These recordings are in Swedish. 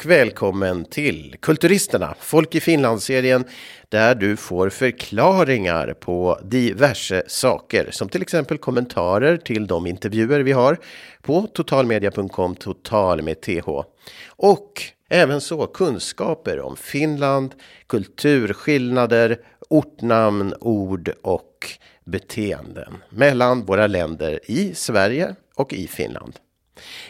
och välkommen till Kulturisterna, Folk i Finland-serien där du får förklaringar på diverse saker som till exempel kommentarer till de intervjuer vi har på totalmedia.com total med th. Och även så kunskaper om Finland, kulturskillnader, ortnamn, ord och beteenden mellan våra länder i Sverige och i Finland.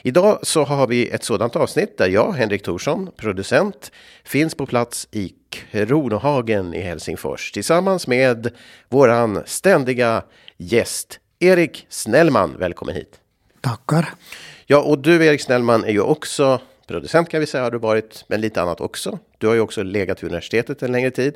Idag så har vi ett sådant avsnitt där jag, Henrik Thorsson, producent, finns på plats i Kronohagen i Helsingfors tillsammans med våran ständiga gäst Erik Snellman. Välkommen hit! Tackar! Ja, och du Erik Snellman är ju också producent kan vi säga har du varit, men lite annat också. Du har ju också legat vid universitetet en längre tid.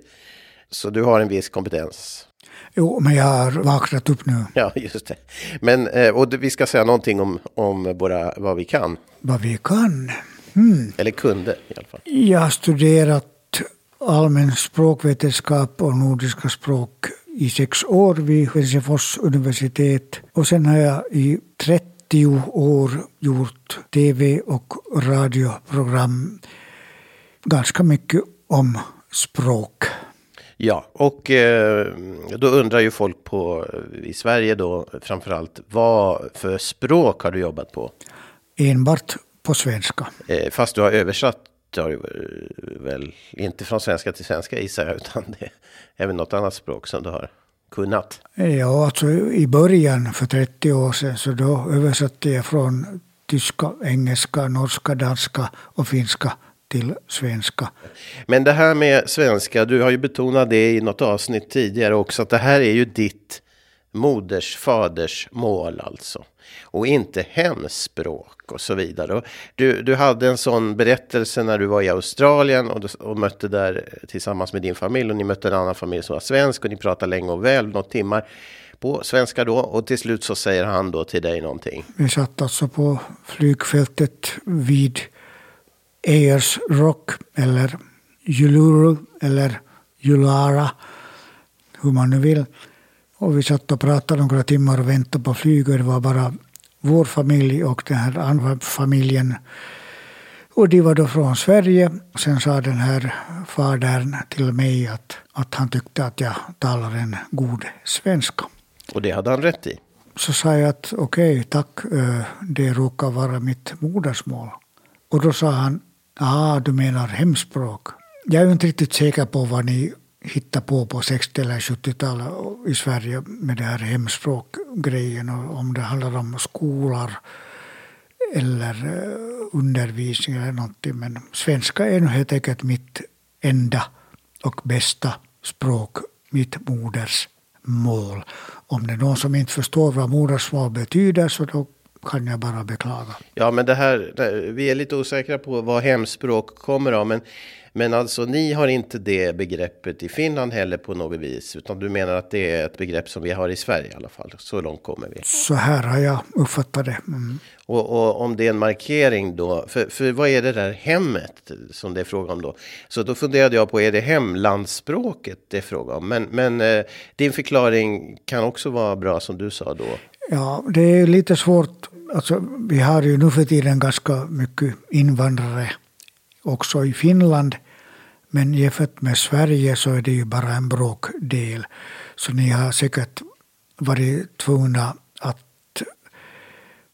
Så du har en viss kompetens. Jo, men jag har vaknat upp nu. Ja, just det. Men, eh, och vi ska säga någonting om, om våra, vad vi kan. Vad vi kan? Hmm. Eller kunde i alla fall. Jag har studerat allmän språkvetenskap och nordiska språk i sex år vid Helsingfors universitet. Och sen har jag i 30 år gjort tv och radioprogram ganska mycket om språk. Ja, och eh, då undrar ju folk på i Sverige då framförallt vad för språk har du jobbat på? Enbart på svenska. Eh, fast du har översatt har du väl inte från svenska till svenska gissar jag, utan det är även något annat språk som du har kunnat? Ja, alltså i början för 30 år sedan så då översatte jag från tyska, engelska, norska, danska och finska till svenska. Men det här med svenska, du har ju betonat det i något avsnitt tidigare också, att det här är ju ditt moders, faders mål alltså. Och inte hemspråk och så vidare. Du, du hade en sån berättelse när du var i Australien och, och mötte där tillsammans med din familj. Och ni mötte en annan familj som var svensk och ni pratade länge och väl, några timmar på svenska då. Och till slut så säger han då till dig någonting. Vi satt alltså på flygfältet vid Ayers Rock eller Juluru eller Julara, hur man nu vill. Och vi satt och pratade några timmar och väntade på flyget. Det var bara vår familj och den här andra familjen. Och de var då från Sverige. Sen sa den här fadern till mig att, att han tyckte att jag talar en god svenska. Och det hade han rätt i? Så sa jag att okej, okay, tack, det råkar vara mitt modersmål. Och då sa han, ja du menar hemspråk. Jag är inte riktigt säker på vad ni hittar på på 60 eller 70-talet i Sverige med det här hemspråkgrejen. Och om det handlar om skolor eller eh, undervisning eller någonting. Men svenska är nog helt enkelt mitt enda och bästa språk, mitt modersmål. Om det är någon som inte förstår vad modersmål betyder så då kan jag bara beklaga. Ja, men det här, vi är lite osäkra på vad hemspråk kommer av. Men, men alltså, ni har inte det begreppet i Finland heller på något vis. Utan du menar att det är ett begrepp som vi har i Sverige i alla fall. Så långt kommer vi. Så här har jag uppfattat det. Mm. Och, och, om det är en markering då, för, för vad är det där hemmet som det är fråga om då? Så då funderade jag på, är det hemlandsspråket det är fråga om? Men, men eh, din förklaring kan också vara bra som du sa då. Ja, det är lite svårt. Alltså, vi har ju nu för tiden ganska mycket invandrare också i Finland. Men jämfört med Sverige så är det ju bara en bråkdel. Så ni har säkert varit tvungna att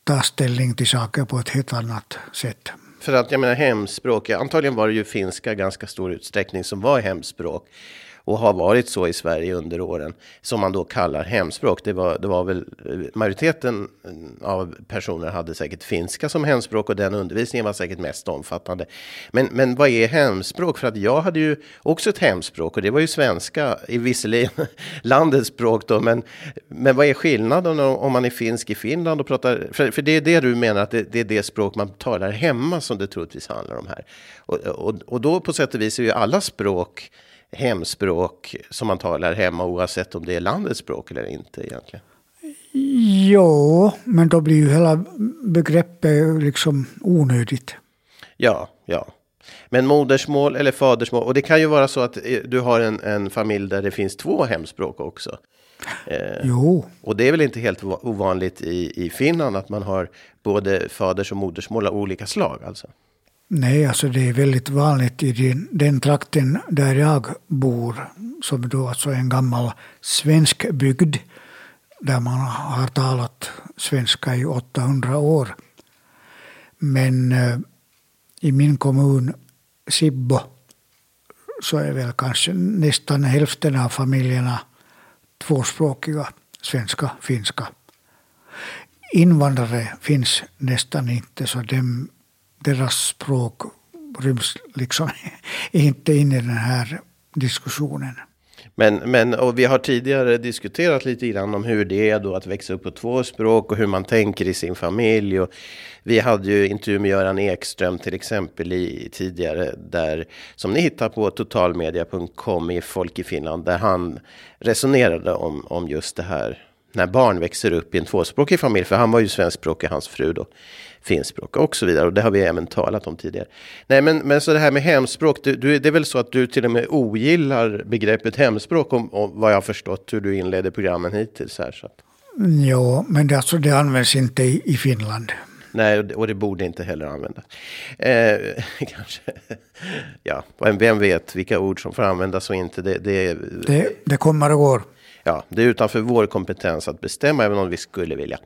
ta ställning till saker på ett helt annat sätt. För att jag menar hemspråk, antagligen var det ju finska ganska stor utsträckning som var hemspråk och har varit så i Sverige under åren som man då kallar hemspråk. Det var, det var väl eh, majoriteten eh, av personer hade säkert finska som hemspråk och den undervisningen var säkert mest omfattande. Men, men vad är hemspråk? För att jag hade ju också ett hemspråk och det var ju svenska i visserligen landets språk då. Men, men vad är skillnaden om man är finsk i Finland och pratar? För, för det är det du menar att det, det är det språk man talar hemma som det troligtvis handlar om här. Och, och, och då på sätt och vis är ju alla språk hemspråk som man talar hemma oavsett om det är landets språk eller inte egentligen? Jo, men då blir ju hela begreppet liksom onödigt. Ja, ja. Men modersmål eller fadersmål, och det kan ju vara så att eh, du har en, en familj där det finns två hemspråk också. Eh, jo. Och det är väl inte helt ovanligt i, i Finland att man har både faders och modersmål av olika slag alltså? Nej, alltså det är väldigt vanligt i den, den trakten där jag bor, som då alltså är en gammal svensk bygd, där man har talat svenska i 800 år. Men eh, i min kommun Sibbo så är väl kanske nästan hälften av familjerna tvåspråkiga, svenska, finska. Invandrare finns nästan inte, så dem, deras språk ryms liksom inte in i den här diskussionen. Men, men och vi har tidigare diskuterat lite grann om hur det är då att växa upp på två språk och hur man tänker i sin familj. Och vi hade ju intervju med Göran Ekström till exempel i, tidigare där som ni hittar på totalmedia.com i Folk i Finland där han resonerade om, om just det här när barn växer upp i en tvåspråkig familj, för han var ju svenskspråkig, hans fru då finskspråkig och så vidare. Och det har vi även talat om tidigare. Nej, men, men så det här med hemspråk, du, du, det är väl så att du till och med ogillar begreppet hemspråk, om, om vad jag har förstått hur du inledde programmen hittills här. Så att. Jo, men det, alltså, det används inte i, i Finland. Nej, och det borde inte heller användas. Eh, kanske. Ja, vem vet vilka ord som får användas och inte. Det, det, det, det kommer och går ja, det är utanför vår kompetens att bestämma, även om vi skulle vilja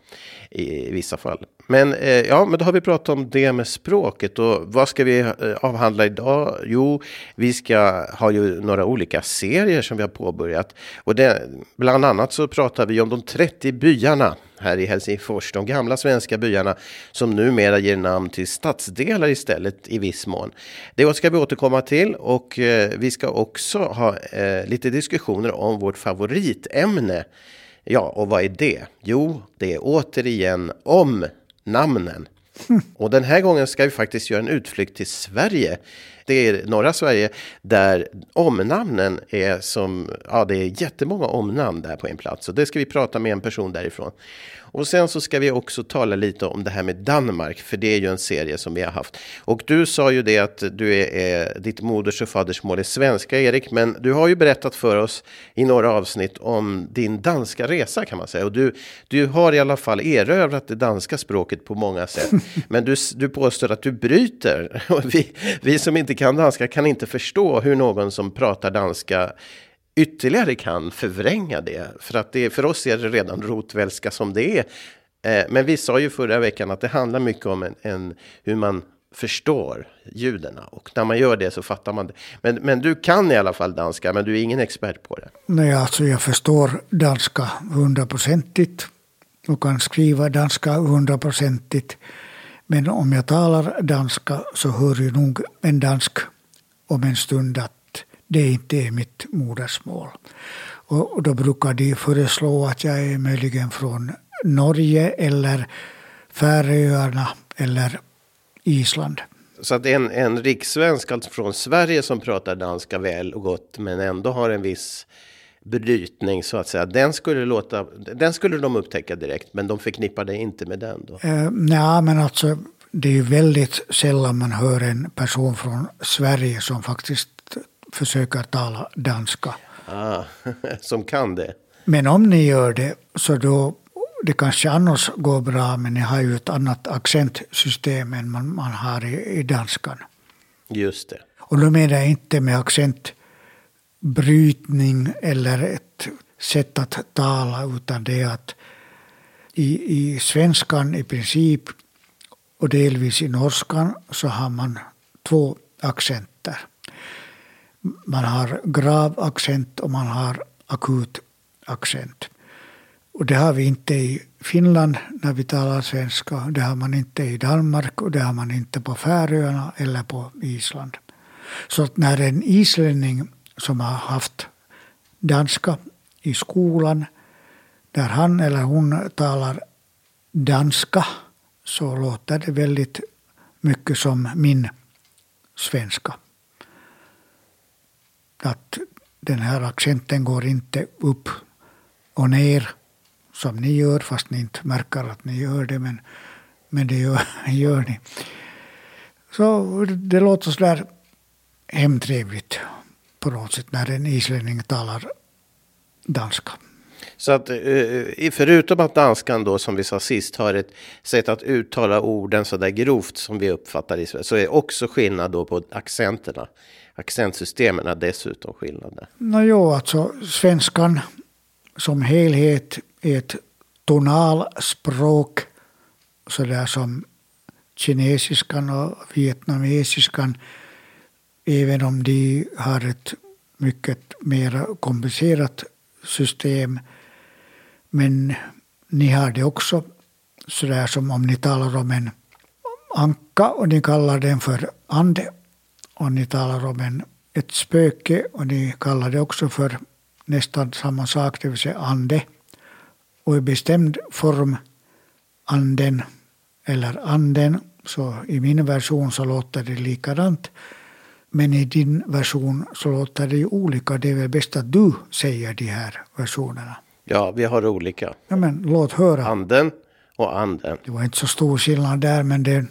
i, vissa fall. Men eh, ja, men då har vi pratat om det med språket och vad ska vi eh, avhandla idag? Jo, vi ska ha ju några olika serier som vi har påbörjat och det, bland annat så pratar vi om de 30 byarna här i Helsingfors, de gamla svenska byarna som numera ger namn till stadsdelar istället i viss mån. Det ska vi återkomma till och eh, vi ska också ha eh, lite diskussioner om vårt favoritämne. Ja, och vad är det? Jo, det är återigen om namnen. Och den här gången ska vi faktiskt göra en utflykt till Sverige. Det är norra Sverige där omnamnen är som, ja det är jättemånga omnamn där på en plats. Och det ska vi prata med en person därifrån. Och sen så ska vi också tala lite om det här med Danmark, för det är ju en serie som vi har haft. Och du sa ju det att du är, ditt moders och fadersmål är svenska, Erik, men du har ju berättat för oss i några avsnitt om din danska resa kan man säga. Och du, du har i alla fall erövrat det danska språket på många sätt. Men du, du påstår att du bryter. vi, vi som inte kan danska kan inte förstå hur någon som pratar danska ytterligare kan förvränga det. För att det, för oss är det redan rotvälska som det är. Eh, men vi sa ju förra veckan att det handlar mycket om en, en, hur man förstår ljuden. Och när man gör det så fattar man det. Men, men du kan i alla fall danska, men du är ingen expert på det. Nej, alltså jag förstår danska hundraprocentigt och kan skriva danska hundraprocentigt. Men om jag talar danska så hör ju nog en dansk om en stund att det inte är mitt modersmål. Och då brukar de föreslå att jag är möjligen från Norge eller Färöarna eller Island. Så att en, en rikssvensk alltså från Sverige som pratar danska väl och gott men ändå har en viss brytning så att säga. Den skulle, låta, den skulle de upptäcka direkt men de förknippade inte med den då? Eh, nej, men alltså det är ju väldigt sällan man hör en person från Sverige som faktiskt försöker tala danska. Ah, som kan det. Men om ni gör det så då det kanske annars går bra men ni har ju ett annat accentsystem än man, man har i, i danskan. Just det. Och då menar jag inte med brytning eller ett sätt att tala utan det är att i, i svenskan i princip och delvis i norskan så har man två accenter. Man har grav accent och man har akut accent. Och det har vi inte i Finland när vi talar svenska. Det har man inte i Danmark och det har man inte på Färöarna eller på Island. Så att när en islänning som har haft danska i skolan, Där han eller hon talar danska så låter det väldigt mycket som min svenska att den här accenten går inte upp och ner som ni gör, fast ni inte märker att ni gör det, men, men det gör, gör ni. Så det låter sådär hemtrevligt på något sätt när en islänning talar danska. Så att eh, förutom att danskan då som vi sa sist har ett sätt att uttala orden så där grovt som vi uppfattar i Sverige så är också skillnad då på accenterna. Accentsystemen är dessutom skillnader. Nå alltså svenskan som helhet är ett tonalspråk sådär som kinesiskan och vietnamesiskan även om de har ett mycket mer komplicerat system. Men ni har det också sådär som om ni talar om en anka och ni kallar den för ande. Och ni talar om en, ett spöke och ni kallar det också för nästan samma sak, det vill säga ande. Och i bestämd form anden eller anden, så i min version så låter det likadant. Men i din version så låter det ju olika. Det är väl bäst att du säger de här versionerna. Ja, vi har olika. Ja, men låt höra. Anden och anden. Det var inte så stor skillnad där, men det,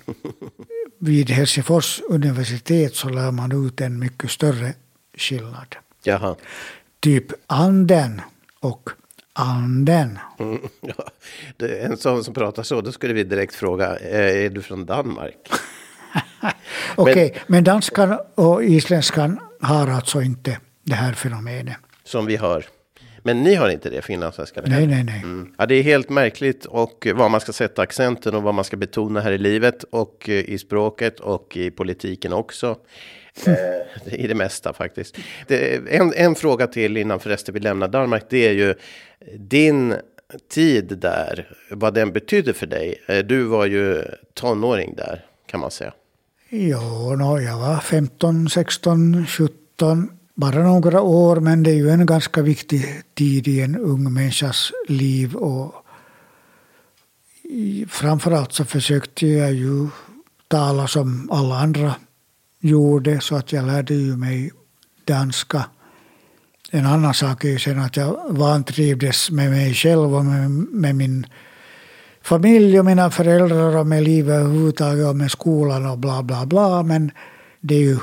vid Helsingfors universitet så lär man ut en mycket större skillnad. Jaha. Typ anden och anden. Mm, ja. En sån som pratar så, då skulle vi direkt fråga, är du från Danmark? Okej, okay, men danskan och isländskan har alltså inte det här fenomenet. Som vi har. Men ni har inte det, finlandssvenskarna? Nej, nej, nej. Mm. Ja, det är helt märkligt och var man ska sätta accenten och vad man ska betona här i livet och eh, i språket och i politiken också. Eh, I det mesta faktiskt. Det, en, en fråga till innan förresten vi lämnar Danmark. Det är ju din tid där, vad den betydde för dig. Eh, du var ju tonåring där kan man säga. Jo, no, jag var 15, 16, 17, bara några år, men det är ju en ganska viktig tid i en ung människas liv. Och framförallt så försökte jag ju tala som alla andra gjorde, så att jag lärde ju mig danska. En annan sak är ju sen att jag vantrivdes med mig själv och med, med min familj och mina föräldrar och med livet överhuvudtaget och med skolan och bla bla bla. Men det är ju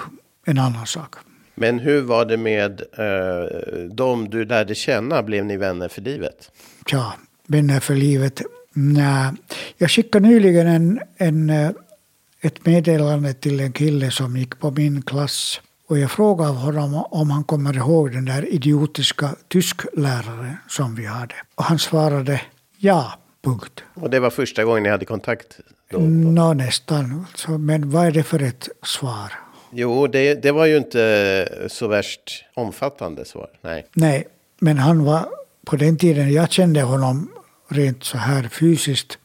en annan sak. Men hur var det med eh, dem du lärde känna? Blev ni vänner för livet? Ja, vänner för livet. Nej. Jag skickade nyligen en, en, eh, ett meddelande till en kille som gick på min klass. Och jag frågade honom om han kommer ihåg den där idiotiska tyskläraren som vi hade. Och han svarade ja. Punkt. Och det var första gången ni hade kontakt? Då? Nå, nästan. Så, men vad är det för ett svar? Jo, det, det var ju inte så värst omfattande svar. Nej. Nej, men han var på den tiden jag kände honom rent så här fysiskt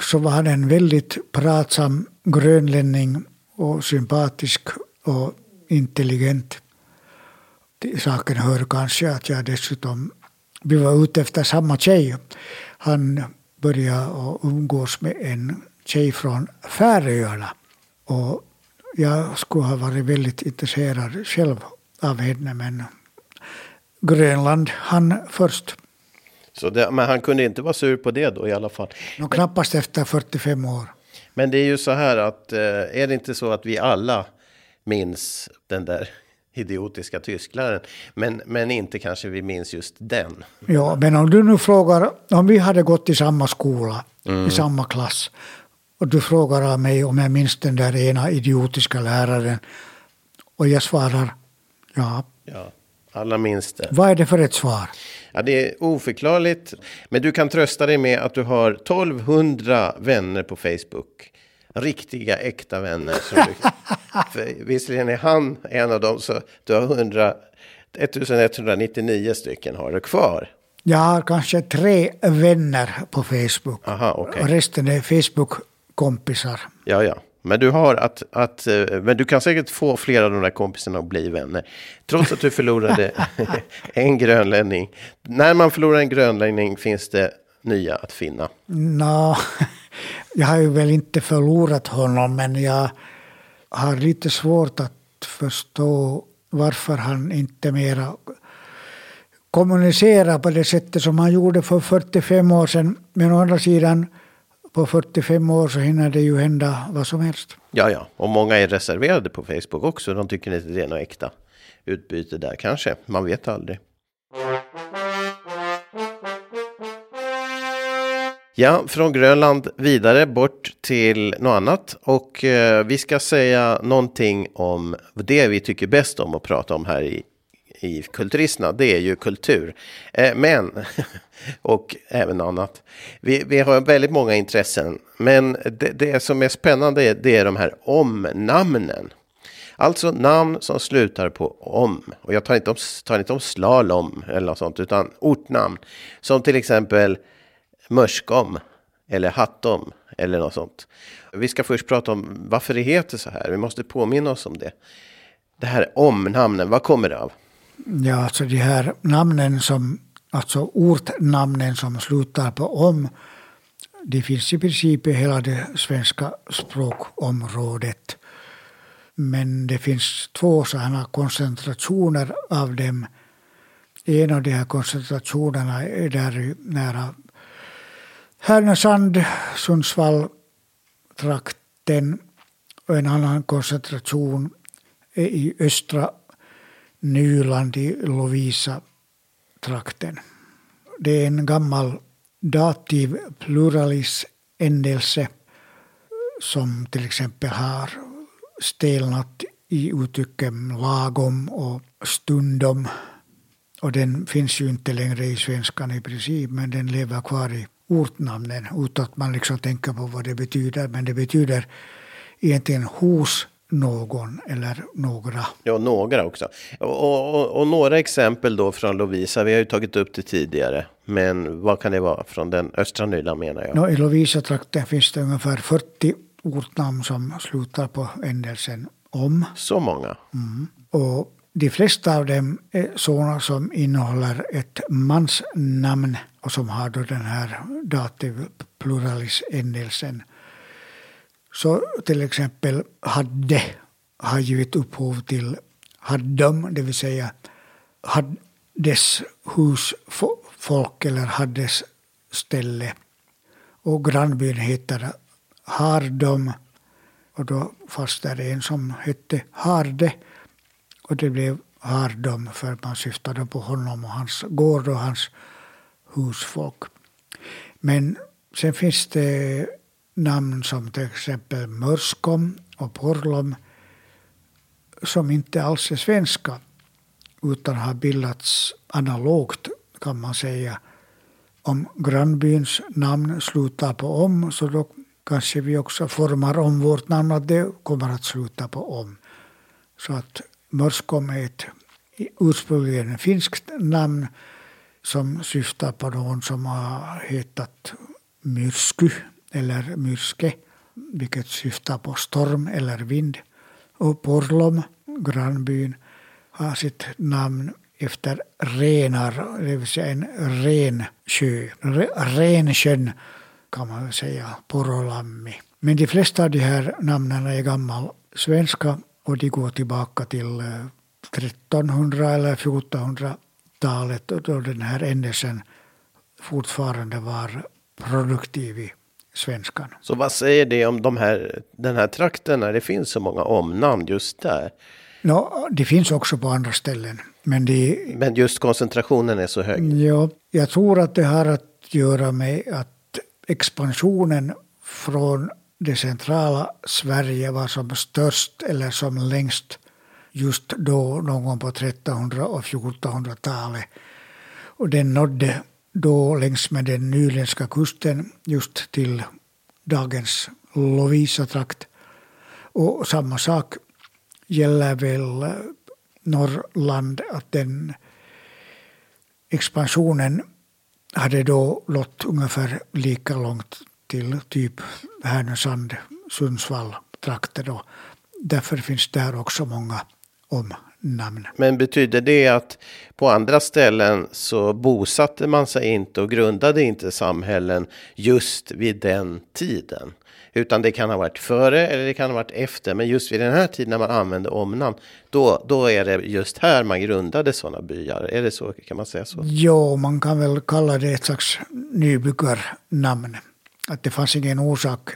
så var han en väldigt pratsam grönlänning och sympatisk och intelligent. Till saken hör kanske att jag dessutom vi var ute efter samma tjej. Han började umgås med en tjej från Färöarna. Och jag skulle ha varit väldigt intresserad själv av henne men Grönland han först. Så det, men han kunde inte vara sur på det då i alla fall? No, knappast efter 45 år. Men det är ju så här att eh, är det inte så att vi alla minns den där idiotiska tyskläraren. Men, men inte kanske vi minns just den. Ja, men om du nu frågar, om vi hade gått i samma skola, mm. i samma klass, och du frågar av mig om jag minns den där ena idiotiska läraren, och jag svarar ja. Ja, alla minns det. Vad är det för ett svar? Ja, det är oförklarligt. Men du kan trösta dig med att du har 1200 vänner på Facebook riktiga äkta vänner. Som du, visserligen är han en av dem, så du har 100, 1199 stycken har du kvar. Jag har kanske tre vänner på Facebook. Aha, okay. Och resten är Facebook-kompisar. Ja, ja. Men du, har att, att, eh, men du kan säkert få flera av de där kompisarna att bli vänner. Trots att du förlorade en grönlänning. När man förlorar en grönlänning finns det nya att finna. No, jag har ju väl inte förlorat honom men jag har lite svårt att förstå varför han inte mera kommunicerar på det sättet som han gjorde för 45 år sedan. Men å andra sidan, på 45 år så hinner det ju hända vad som helst. Ja, ja, och många är reserverade på Facebook också. De tycker inte det är något äkta utbyte där kanske. Man vet aldrig. Ja, från Grönland vidare bort till något annat. Och eh, vi ska säga någonting om det vi tycker bäst om att prata om här i, i Kulturisterna. Det är ju kultur. Eh, men, och även annat. Vi, vi har väldigt många intressen. Men det, det som är spännande är, det är de här omnamnen. Alltså namn som slutar på om. Och jag tar inte om, tar inte om slalom eller något sånt, utan ortnamn. Som till exempel Mörskom eller Hattom eller något sånt. Vi ska först prata om varför det heter så här. Vi måste påminna oss om det. Det här omnamnen, vad kommer det av? Ja, alltså de här namnen som, alltså ortnamnen som slutar på om, det finns i princip i hela det svenska språkområdet. Men det finns två sådana koncentrationer av dem. En av de här koncentrationerna är där nära Härnösand, Sundsvall, trakten och en annan koncentration är i östra Nyland i Lovisa-trakten. Det är en gammal dativ pluralis ändelse som till exempel har stelnat i uttrycken lagom och stundom. Och den finns ju inte längre i svenskan i princip, men den lever kvar i ortnamnen utan att man liksom tänker på vad det betyder. Men det betyder egentligen hos någon eller några. Ja, några också. Och, och, och, några exempel då från Lovisa. Vi har ju tagit upp det tidigare. Men vad kan det vara från den östra Nyland menar jag? No, I Lovisa-trakten finns det ungefär 40 ortnamn som slutar på ändelsen om. Så många? Mm. Och de flesta av dem är sådana som innehåller ett mansnamn och som har då den här dativ pluralis-ändelsen. Så till exempel hade har givit upphov till haddom, det vill säga haddes husfolk eller haddes ställe. Och grannbyn heter Hardom. Och då fanns det en som hette Harde. Och det blev Hardom för man syftade på honom och hans gård och hans husfolk. Men sen finns det namn som till exempel Mörskom och Porlom som inte alls är svenska utan har bildats analogt kan man säga. Om grannbyns namn slutar på om så då kanske vi också formar om vårt namn att det kommer att sluta på om. Så att Mörskom är ett ursprungligen finskt namn som syftar på någon som har hetat Myrsky eller Myrske, vilket syftar på storm eller vind. Och Porlom, grannbyn, har sitt namn efter renar, det vill säga en rensjö. Rensjön kan man väl säga, Porolammi. Men de flesta av de här namnen är gammal svenska och de går tillbaka till 1300 eh, eller 1400-talet då den här ändelsen fortfarande var produktiv i svenskan. Så vad säger det om de här, den här trakten när det finns så många omnamn just där? No, det finns också på andra ställen. Men, det, men just koncentrationen är så hög? Ja, jag tror att det har att göra med att expansionen från det centrala Sverige var som störst eller som längst just då någon gång på 1300 och 1400-talet. Och den nådde då längs med den nyländska kusten just till dagens Lovisa-trakt. Och samma sak gäller väl eh, Norrland, att den expansionen hade då nått ungefär lika långt till typ Härnösand, Sundsvall trakter. Därför finns där också många omnamn. Men betyder det att på andra ställen så bosatte man sig inte och grundade inte samhällen just vid den tiden? Utan det kan ha varit före eller det kan ha varit efter. Men just vid den här tiden när man använde omnamn, då, då är det just här man grundade sådana byar. Är det så? Kan man säga så? Jo, man kan väl kalla det ett slags nybyggarnamn. Att det fanns ingen orsak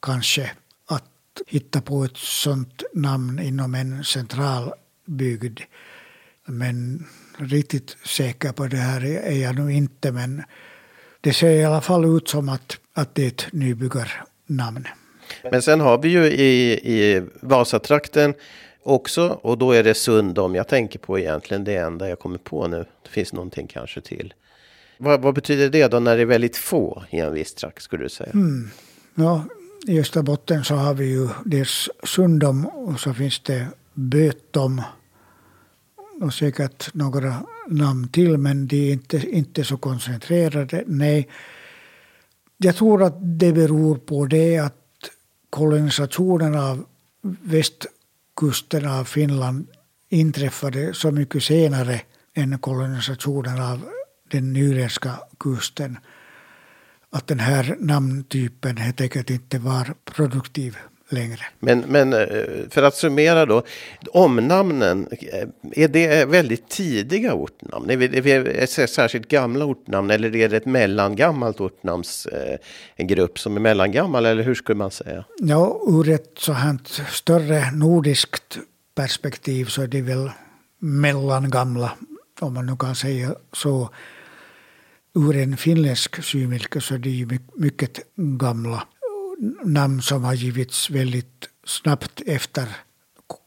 kanske att hitta på ett sånt namn inom en central bygd. Men riktigt säker på det här är jag nog inte. Men det ser i alla fall ut som att, att det är ett nybyggarnamn. Men sen har vi ju i, i Vasatrakten också och då är det Sundom. Jag tänker på egentligen det enda jag kommer på nu. Det finns någonting kanske till. Vad, vad betyder det då när det är väldigt få i en viss trakt skulle du säga? Mm. Ja, I Österbotten så har vi ju dels Sundom och så finns det Bötom och säkert några namn till men de är inte, inte så koncentrerade. Nej, jag tror att det beror på det att kolonisationen av västkusten av Finland inträffade så mycket senare än kolonisationen av den nyländska kusten. Att den här namntypen helt enkelt inte var produktiv längre. Men, men eh, för att summera då, omnamnen, eh, är det väldigt tidiga ortnamn? Är det särskilt gamla ortnamn eller är det ett mellangammalt ortnamnsgrupp eh, som är mellangammal eller hur skulle man säga? Ja, ur ett så här större nordiskt perspektiv så är det väl mellangamla, om man nu kan säga så. Ur en finländsk synvinkel så är det ju mycket gamla namn som har givits väldigt snabbt efter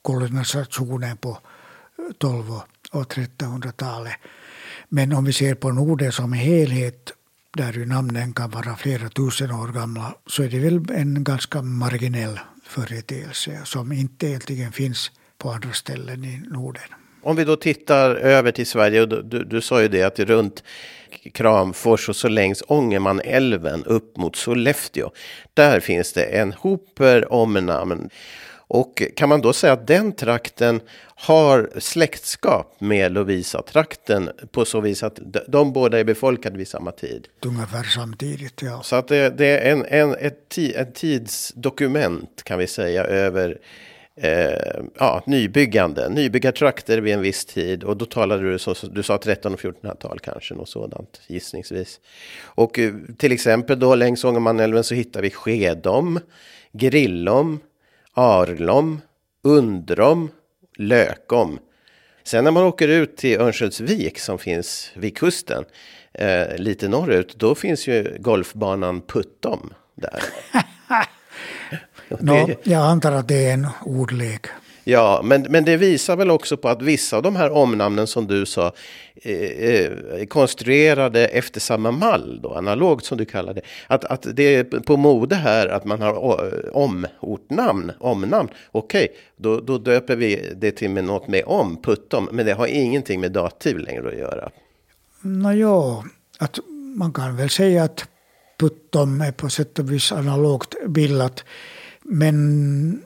kolonisationen på 12 och 1300-talet. Men om vi ser på Norden som helhet, där ju namnen kan vara flera tusen år gamla, så är det väl en ganska marginell företeelse som inte egentligen finns på andra ställen i Norden. Om vi då tittar över till Sverige, och du, du, du sa ju det att runt Kramfors och så längs Ångermanälven upp mot Sollefteå. Där finns det en hoper omnamn. Och kan man då säga att den trakten har släktskap med Lovisa-trakten på så vis att de båda är befolkade vid samma tid? Ungefär samtidigt, ja. Så att det, det är en, en, ett, ett tidsdokument kan vi säga över eh, ja, nybyggande, nybyggartrakter vid en viss tid. Och då talade du, så, du sa, 13 och 1400-tal kanske, något sådant gissningsvis. Och eh, till exempel då längs Ångermanälven så hittar vi Skedom, Grillom, Arlom, Undrom, Lökom. Sen när man åker ut till Örnsköldsvik som finns vid kusten, eh, lite norrut, då finns ju golfbanan Puttom där. No, jag antar att det är en ordlek. Ja, men, men det visar väl också på att vissa av de här omnamnen som du sa eh, eh är konstruerade efter samma mall, då, analogt som du kallar det. Att, att det är på mode här att man har omortnamn, omnamn. Okej, då, då döper vi det till med något med om, puttom, men det har ingenting med dativ längre att göra. Nåja, att man kan väl säga att puttom är på sätt och vis analogt bildat men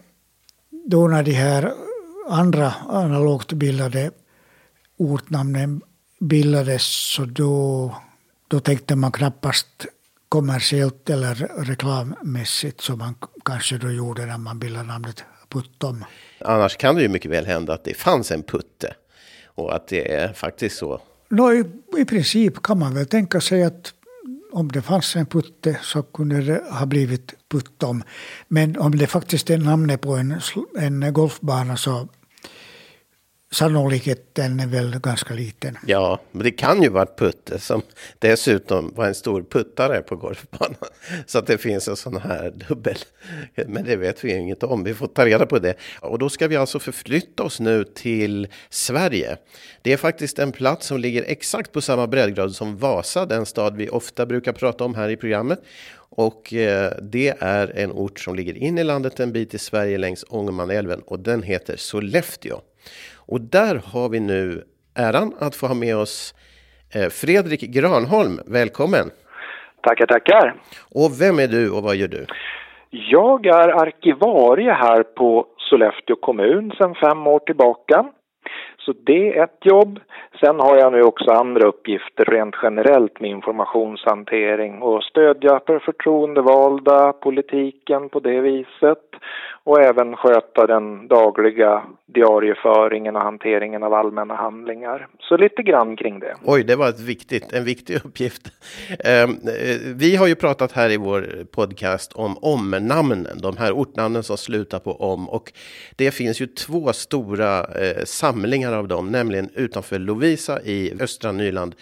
då när de här andra analogt bildade ortnamnen bildades så då, då tänkte man knappast kommersiellt eller reklammässigt som man kanske då gjorde när man bildade namnet Puttom. Annars kan det ju mycket väl hända att det fanns en Putte och att det är faktiskt så. No, i, I princip kan man väl tänka sig att om det fanns en putte så kunde det ha blivit puttom. Men om det faktiskt är namnet på en, en golfbana så sannolikheten är väl ganska liten. Ja, men det kan ju vara Putte som dessutom var en stor puttare på golfbanan. Så att det finns en sån här dubbel. Men det vet vi inget om. Vi får ta reda på det. Och då ska vi alltså förflytta oss nu till Sverige. Det är faktiskt en plats som ligger exakt på samma breddgrad som Vasa, den stad vi ofta brukar prata om här i programmet. Och eh, det är en ort som ligger in i landet en bit i Sverige längs Ångermanälven och den heter Sollefteå. Och där har vi nu äran att få ha med oss eh, Fredrik Granholm. Välkommen! Tackar, tackar! Och vem är du och vad gör du? Jag är arkivarie här på Sollefteå kommun sedan fem år tillbaka. Så det är ett jobb. Sen har jag nu också andra uppgifter rent generellt med informationshantering och stödja för förtroendevalda, politiken på det viset och även sköta den dagliga diarieföringen och hanteringen av allmänna handlingar. Så lite grann kring det. Oj, det var ett viktigt, en viktig uppgift. Ehm, eh, vi har ju pratat här i vår podcast om omnamnen, de här ortnamnen som slutar på om. Och det finns ju två stora eh, samlingar av dem, nämligen utanför Lovin Lovisa i östra Nyland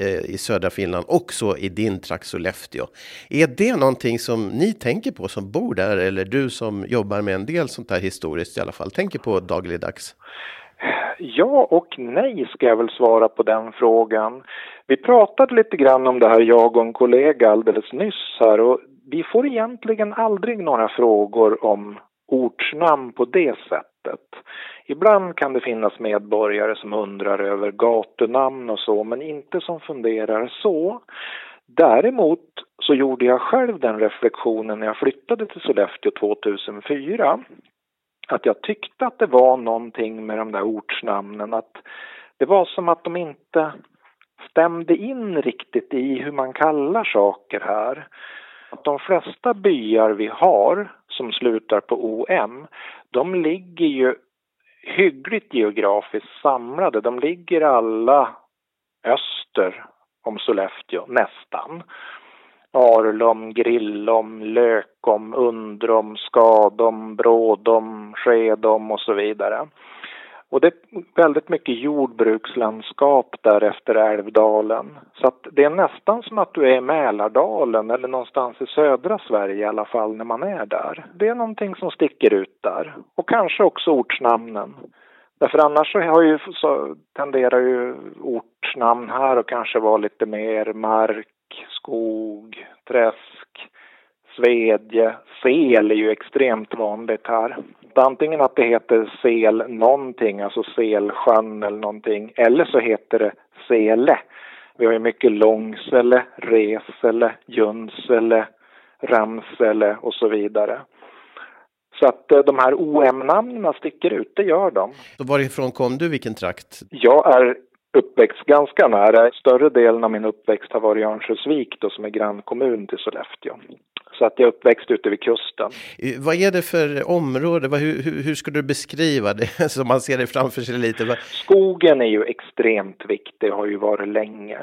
eh, i södra Finland, också i din trakt Sollefteå. Är det någonting som ni tänker på som bor där eller du som jobbar med en del sånt här historiskt i alla fall, tänker på dagligdags? Ja och nej ska jag väl svara på den frågan. Vi pratade lite grann om det här, jag och en kollega alldeles nyss här och vi får egentligen aldrig några frågor om ortsnamn på det sättet. Ibland kan det finnas medborgare som undrar över gatunamn och så, men inte som funderar så. Däremot så gjorde jag själv den reflektionen när jag flyttade till Sollefteå 2004 att jag tyckte att det var någonting med de där ortsnamnen att det var som att de inte stämde in riktigt i hur man kallar saker här. Att de flesta byar vi har som slutar på OM, de ligger ju hyggligt geografiskt samlade. De ligger alla öster om Sollefteå, nästan. Arlom, Grillom, Lökom, Undrom, Skadom, Brådom, Skedom och så vidare. Och det är väldigt mycket jordbrukslandskap där efter Älvdalen. Så att det är nästan som att du är i Mälardalen eller någonstans i södra Sverige i alla fall när man är där. Det är någonting som sticker ut där. Och kanske också ortsnamnen. Därför annars så, har ju, så tenderar ju ortsnamn här att kanske vara lite mer mark, skog, träsk, svedje. Sel är ju extremt vanligt här. Antingen att det heter sel någonting, alltså Selsjön eller någonting, eller så heter det Sele. Vi har ju mycket Långsele, Resele, Junsele, Ramsele och så vidare. Så att eh, de här OM-namnen sticker ut, det gör de. Så varifrån kom du, vilken trakt? Jag är uppväxt ganska nära. Större delen av min uppväxt har varit i Örnsköldsvik då, som är grannkommun till Sollefteå. Så att jag är uppväxt ute vid kusten. Vad är det för område? Hur, hur, hur skulle du beskriva det så man ser det framför sig lite? Skogen är ju extremt viktig har ju varit länge.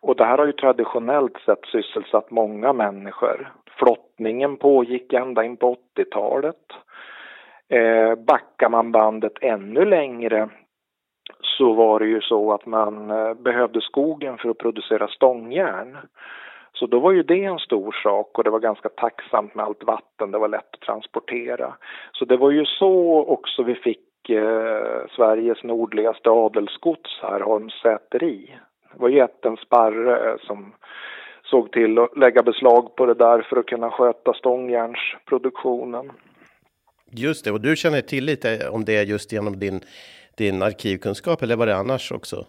Och det här har ju traditionellt sett sysselsatt många människor. Flottningen pågick ända in på 80-talet. Eh, backar man bandet ännu längre så var det ju så att man eh, behövde skogen för att producera stångjärn. Så då var ju det en stor sak och det var ganska tacksamt med allt vatten, det var lätt att transportera. Så det var ju så också vi fick eh, Sveriges nordligaste adelsgods här, Holmsäteri. Det var jätten Sparre som såg till att lägga beslag på det där för att kunna sköta stångjärnsproduktionen. Just det, och du känner till lite om det just genom din, din arkivkunskap eller var det annars också?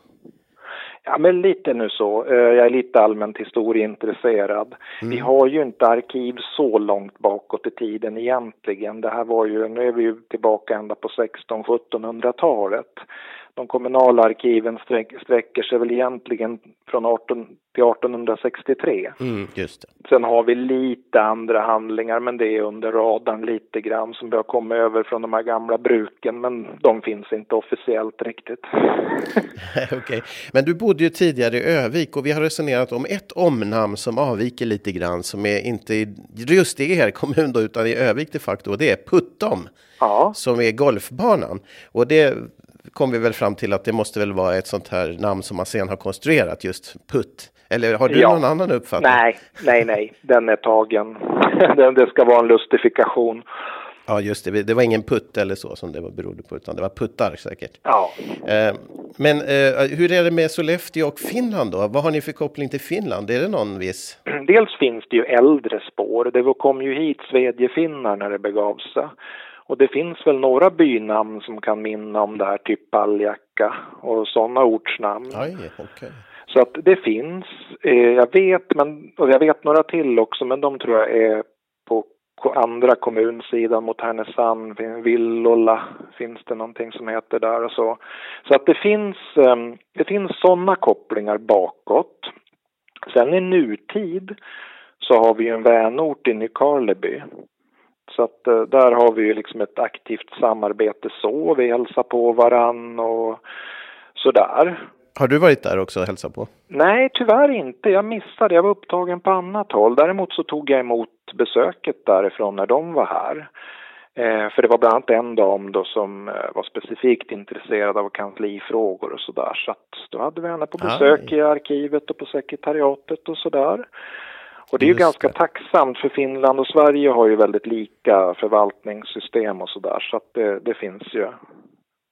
Ja, men lite nu så. Eh, jag är lite allmänt historieintresserad. Mm. Vi har ju inte arkiv så långt bakåt i tiden egentligen. Det här var ju, nu är vi ju tillbaka ända på 1600-1700-talet de kommunala arkiven sträck, sträcker sig väl egentligen från 18 till 1863. Mm, just det. Sen har vi lite andra handlingar, men det är under radarn lite grann som har kommit över från de här gamla bruken, men de finns inte officiellt riktigt. Okej, okay. men du bodde ju tidigare i Övik och vi har resonerat om ett omnamn som avviker lite grann, som är inte just i er kommun då, utan i Övik de facto, och det är Puttom. Ja. Som är golfbanan. Och det kom vi väl fram till att det måste väl vara ett sånt här namn som man sen har konstruerat, just Putt. Eller har du ja. någon annan uppfattning? Nej, nej, nej, den är tagen. det ska vara en lustifikation. Ja, just det. Det var ingen putt eller så som det berodde på, utan det var puttar säkert. Ja. Eh, men eh, hur är det med Sollefteå och Finland då? Vad har ni för koppling till Finland? Är det någon viss? Dels finns det ju äldre spår. Det kom ju hit svedjefinnar när det begav sig. Och det finns väl några bynamn som kan minna om det här, typ Paljacka och sådana ortsnamn. Aj, okay. Så att det finns, eh, jag vet, men, och jag vet några till också, men de tror jag är på andra kommunsidan mot Härnösand, Villola finns det någonting som heter där och så. Så att det finns, eh, det finns sådana kopplingar bakåt. Sen i nutid så har vi en vänort i Nykarleby så att eh, där har vi ju liksom ett aktivt samarbete så. Vi hälsar på varann och sådär. Har du varit där också och hälsat på? Nej, tyvärr inte. Jag missade. Jag var upptagen på annat håll. Däremot så tog jag emot besöket därifrån när de var här. Eh, för det var bland annat en dam då som eh, var specifikt intresserad av kanslifrågor och sådär. Så att då hade vi henne på besök Aj. i arkivet och på sekretariatet och sådär. Och det är ju ganska det. tacksamt för Finland och Sverige har ju väldigt lika förvaltningssystem och sådär. Så att det, det finns ju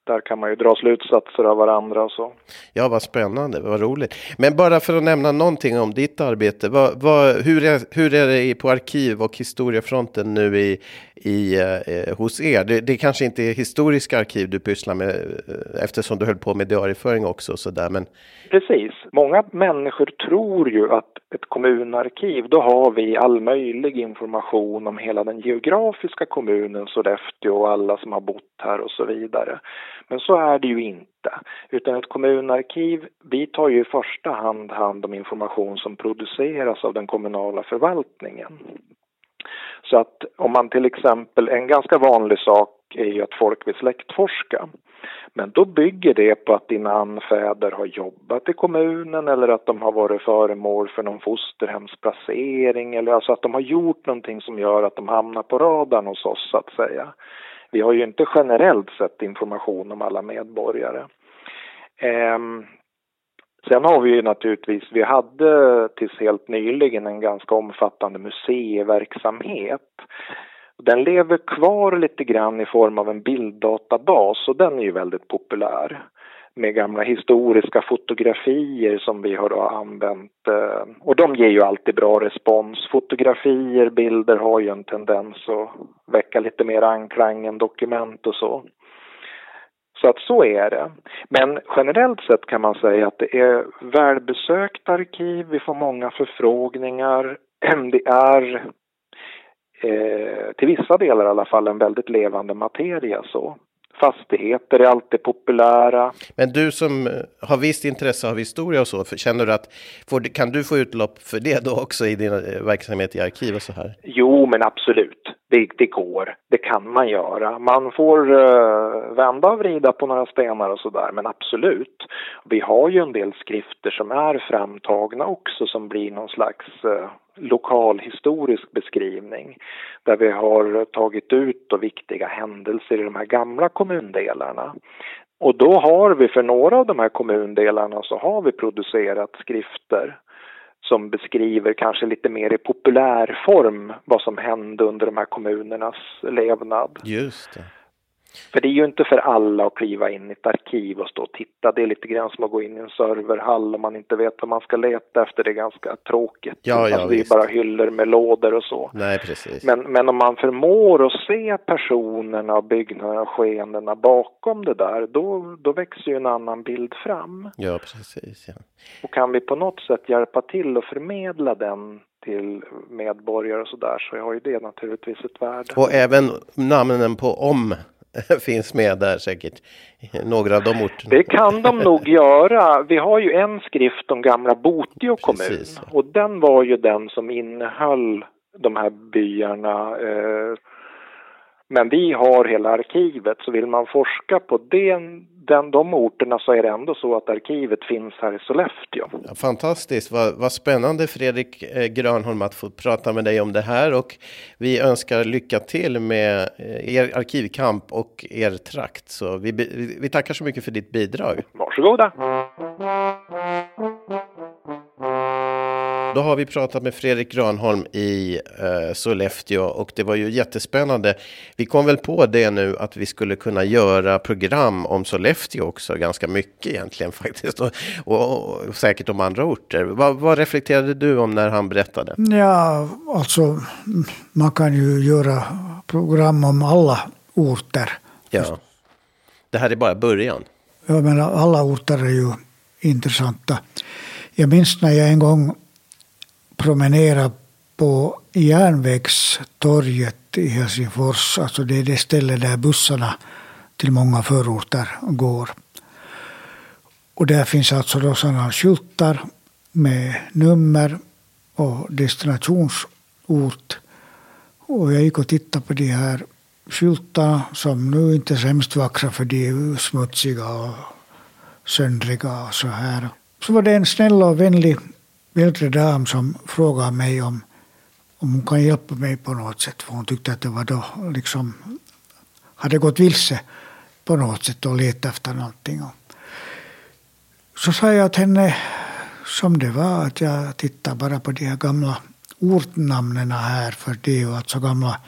där kan man ju dra slutsatser av varandra och så. Ja, vad spännande, vad roligt. Men bara för att nämna någonting om ditt arbete, vad, vad, hur, är, hur är det på arkiv och historiefronten nu i, i, eh, hos er? Det, det kanske inte är historiska arkiv du pysslar med eh, eftersom du höll på med diarieföring också. Och så där, men... Precis. Många människor tror ju att ett kommunarkiv, då har vi all möjlig information om hela den geografiska kommunen Sollefteå och alla som har bott här och så vidare. Men så är det ju inte. Utan ett kommunarkiv, vi tar ju i första hand hand om information som produceras av den kommunala förvaltningen. Så att om man till exempel, en ganska vanlig sak är ju att folk vill släktforska. Men då bygger det på att dina anfäder har jobbat i kommunen eller att de har varit föremål för någon fosterhemsplacering eller alltså att de har gjort någonting som gör att de hamnar på radarn hos oss så att säga. Vi har ju inte generellt sett information om alla medborgare. Um, Sen har vi ju naturligtvis, vi hade tills helt nyligen en ganska omfattande museiverksamhet. Den lever kvar lite grann i form av en bilddatabas och den är ju väldigt populär med gamla historiska fotografier som vi har använt. Eh, och de ger ju alltid bra respons. Fotografier, bilder har ju en tendens att väcka lite mer anklang än dokument och så. Så att så är det. Men generellt sett kan man säga att det är välbesökt arkiv, vi får många förfrågningar. Det är eh, till vissa delar i alla fall en väldigt levande materia så. Fastigheter är alltid populära. Men du som eh, har visst intresse av historia och så, känner du att får, kan du få utlopp för det då också i din eh, verksamhet i arkiv och så här? Jo, men absolut. Det, det går. Det kan man göra. Man får uh, vända och vrida på några stenar och sådär, men absolut. Vi har ju en del skrifter som är framtagna också som blir någon slags uh, lokalhistorisk beskrivning där vi har tagit ut då viktiga händelser i de här gamla kommundelarna. Och då har vi för några av de här kommundelarna så har vi producerat skrifter som beskriver kanske lite mer i populärform vad som hände under de här kommunernas levnad. Just det. För det är ju inte för alla att kliva in i ett arkiv och stå och titta. Det är lite grann som att gå in i en serverhall om man inte vet vad man ska leta efter. Det är ganska tråkigt. Ja, ja, alltså, det är bara hyllor med lådor och så. Nej, precis. Men, men om man förmår att se personerna och byggnaderna och skeendena bakom det där, då, då växer ju en annan bild fram. Ja, precis. Ja. Och kan vi på något sätt hjälpa till att förmedla den till medborgare och sådär så har ju det naturligtvis ett värde. Och även namnen på om finns med där säkert. Några av de orterna. Det kan de nog göra. Vi har ju en skrift om gamla Botio kommun Precis. och den var ju den som innehöll de här byarna. Eh, men vi har hela arkivet så vill man forska på den den, de orterna så är det ändå så att arkivet finns här i Sollefteå. Ja, fantastiskt, vad, vad spännande Fredrik eh, Grönholm att få prata med dig om det här och vi önskar lycka till med eh, er arkivkamp och er trakt. Så vi, vi tackar så mycket för ditt bidrag. Varsågoda. Då har vi pratat med Fredrik Granholm i eh, Sollefteå och det var ju jättespännande. Vi kom väl på det nu att vi skulle kunna göra program om Sollefteå också, ganska mycket egentligen faktiskt, och, och, och säkert om andra orter. Vad, vad, reflekterade du om när han berättade? Ja, alltså man kan ju göra program om alla orter. Ja, det här är bara början. Ja, men alla orter är ju intressanta. Jag minns när jag en gång promenera på Järnvägstorget i Helsingfors. Alltså det är det ställe där bussarna till många förorter går. Och där finns alltså då sådana skyltar med nummer och destinationsort. Och jag gick och tittade på de här skyltarna som nu inte är sämst vackra för de är smutsiga och söndriga och så här. Så var det en snäll och vänlig äldre dam som frågade mig om, om hon kan hjälpa mig på något sätt. För hon tyckte att det var då liksom hade gått vilse på något sätt och letat efter någonting. Så sa jag till henne som det var att jag tittar bara på de här gamla ortnamnen här för det är ju alltså gamla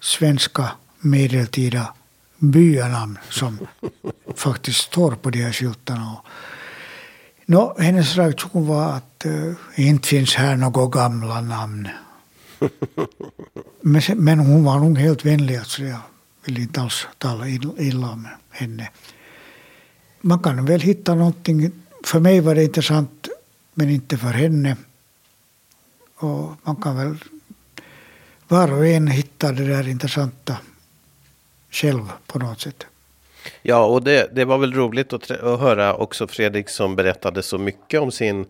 svenska medeltida byanamn som faktiskt står på de här skyltarna. No, hennes reaktion var att uh, inte finns här några gamla namn. men, men hon var nog helt vänlig, alltså jag vill inte alls tala illa om henne. Man kan väl hitta någonting. För mig var det intressant, men inte för henne. Och man kan väl var och en hitta det där intressanta själv på något sätt. Ja, och det, det var väl roligt att, att höra också Fredrik som berättade så mycket om sin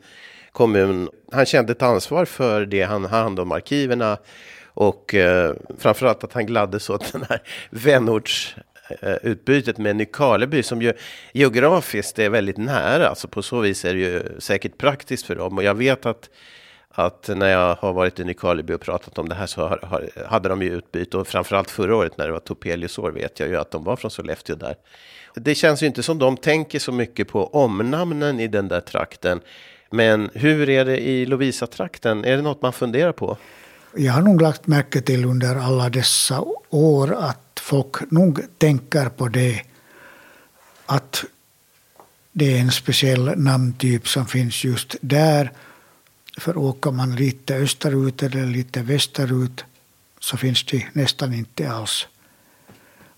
kommun. Han kände ett ansvar för det, han hand om arkiverna och eh, framförallt att han gladdes åt den här vänortsutbytet eh, med Nykarleby som ju geografiskt är väldigt nära. Alltså på så vis är det ju säkert praktiskt för dem och jag vet att att när jag har varit i Nykarleby och pratat om det här så har, har, hade de ju utbyte och framförallt förra året när det var Topeliusår, vet jag ju att de var från Sollefteå där. Det känns ju inte som de tänker så mycket på omnamnen i den där trakten. Men hur är det i Lovisa-trakten? Är det något man funderar på? Jag har nog lagt märke till under alla dessa år att folk nog tänker på det. Att det är en speciell namntyp som finns just där för åker man lite österut eller lite västerut så finns det nästan inte alls.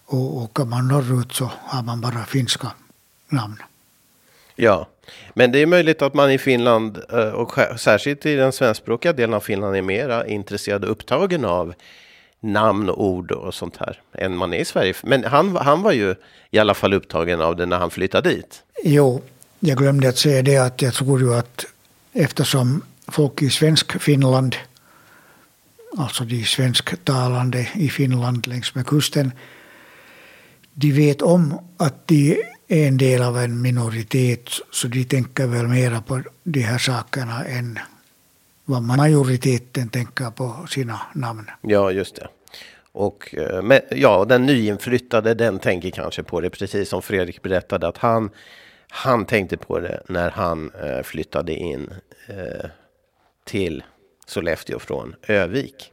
Och åker man norrut så har man bara finska namn. Ja, men det är möjligt att man i Finland eh, och särskilt i den svenskspråkiga delen av Finland är mera intresserad och upptagen av namn och ord och sånt här än man är i Sverige. Men han, han var ju i alla fall upptagen av det när han flyttade dit. Jo, jag glömde att säga det att jag tror ju att eftersom folk i svensk Finland, alltså de svensktalande i Finland längs med kusten, de vet om att de är en del av en minoritet, så de tänker väl mera på de här sakerna än vad majoriteten tänker på sina namn. Ja, just det. Och eh, men, ja, den nyinflyttade den tänker kanske på det, precis som Fredrik berättade, att han, han tänkte på det när han eh, flyttade in eh, till Sollefteå från Övik.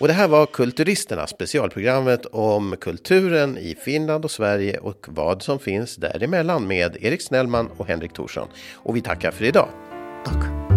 Och det här var Kulturisterna, specialprogrammet om kulturen i Finland och Sverige och vad som finns däremellan med Erik Snellman och Henrik Thorsson. Och vi tackar för idag. Tack.